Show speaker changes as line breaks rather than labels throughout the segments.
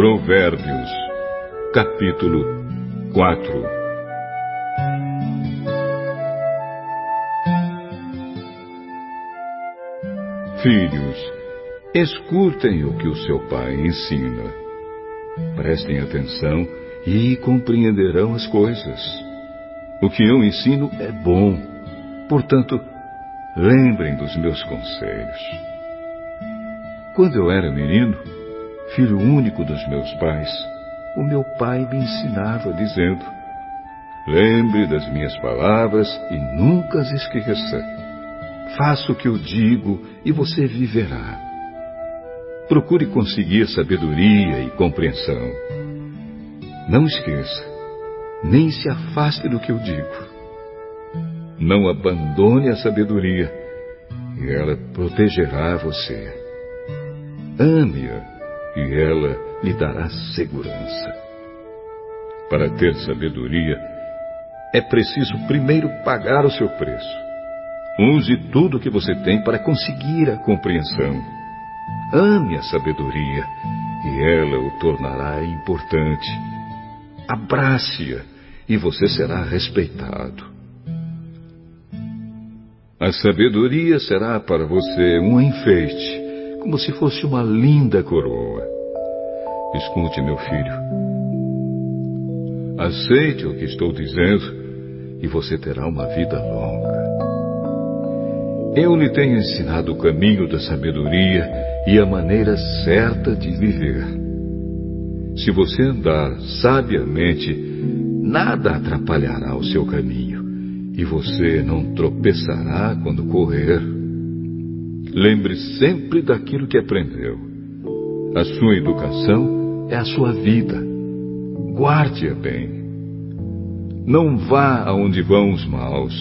Provérbios, capítulo 4 Filhos, escutem o que o seu pai ensina. Prestem atenção e compreenderão as coisas. O que eu ensino é bom, portanto, lembrem dos meus conselhos. Quando eu era menino, filho único dos meus pais, o meu pai me ensinava dizendo: Lembre das minhas palavras e nunca as esqueça. Faça o que eu digo e você viverá. Procure conseguir sabedoria e compreensão. Não esqueça, nem se afaste do que eu digo. Não abandone a sabedoria e ela protegerá você. Ame-a e ela lhe dará segurança. Para ter sabedoria, é preciso primeiro pagar o seu preço. Use tudo o que você tem para conseguir a compreensão. Ame a sabedoria e ela o tornará importante. Abrace-a e você será respeitado. A sabedoria será para você um enfeite como se fosse uma linda coroa. Escute, meu filho. Aceite o que estou dizendo e você terá uma vida longa. Eu lhe tenho ensinado o caminho da sabedoria e a maneira certa de viver. Se você andar sabiamente, nada atrapalhará o seu caminho e você não tropeçará quando correr. Lembre sempre daquilo que aprendeu. A sua educação é a sua vida. Guarde-a bem. Não vá aonde vão os maus.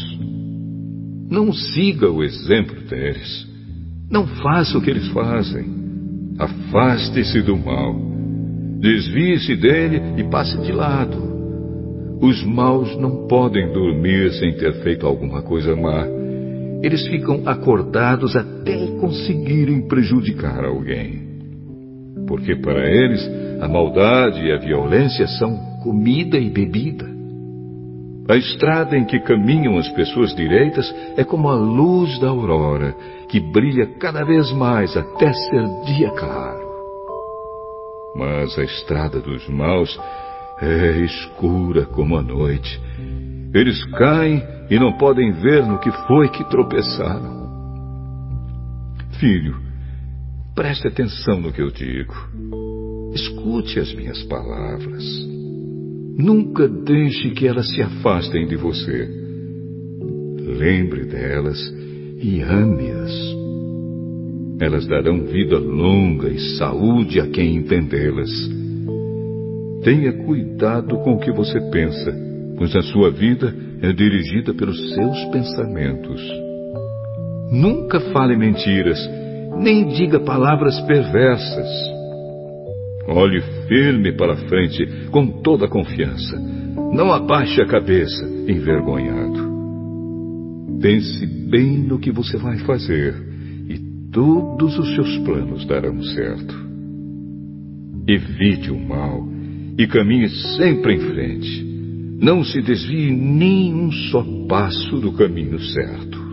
Não siga o exemplo deles. Não faça o que eles fazem. Afaste-se do mal. Desvie-se dele e passe de lado. Os maus não podem dormir sem ter feito alguma coisa má eles ficam acordados até conseguirem prejudicar alguém. Porque para eles a maldade e a violência são comida e bebida. A estrada em que caminham as pessoas direitas é como a luz da aurora, que brilha cada vez mais até ser dia claro. Mas a estrada dos maus é escura como a noite. Eles caem e não podem ver no que foi que tropeçaram. Filho, preste atenção no que eu digo. Escute as minhas palavras. Nunca deixe que elas se afastem de você. Lembre delas e ame-as. Elas darão vida longa e saúde a quem entendê-las. Tenha cuidado com o que você pensa, pois a sua vida é dirigida pelos seus pensamentos. Nunca fale mentiras, nem diga palavras perversas. Olhe firme para frente com toda a confiança. Não abaixe a cabeça, envergonhado. Pense bem no que você vai fazer e todos os seus planos darão certo. Evite o mal e caminhe sempre em frente não se desvie nem um só passo do caminho certo.